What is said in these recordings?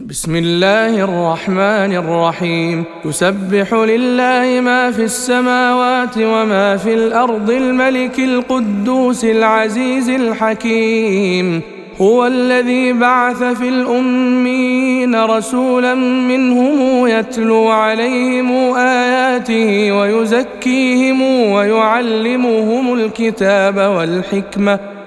بسم الله الرحمن الرحيم يسبح لله ما في السماوات وما في الأرض الملك القدوس العزيز الحكيم هو الذي بعث في الامين رسولا منهم يتلو عليهم اياته ويزكيهم ويعلمهم الكتاب والحكمه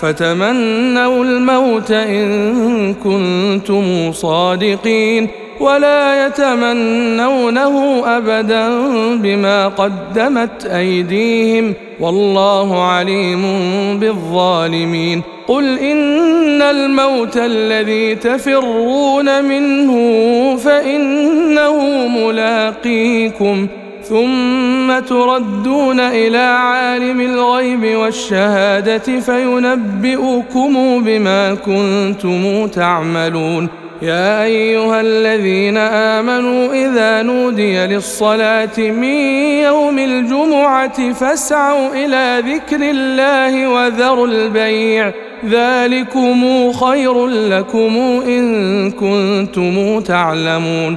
فتمنوا الموت إن كنتم صادقين ولا يتمنونه أبدا بما قدمت أيديهم والله عليم بالظالمين قل إن الموت الذي تفرون منه فإنه ملاقيكم ثم تردون إلى عالم الغيب والشهادة فينبئكم بما كنتم تعملون. يا أيها الذين آمنوا إذا نودي للصلاة من يوم الجمعة فاسعوا إلى ذكر الله وذروا البيع. ذلكم خير لكم إن كنتم تعلمون.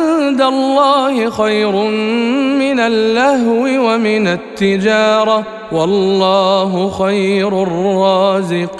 عند الله خير من اللهو ومن التجارة. والله خير الرازقين.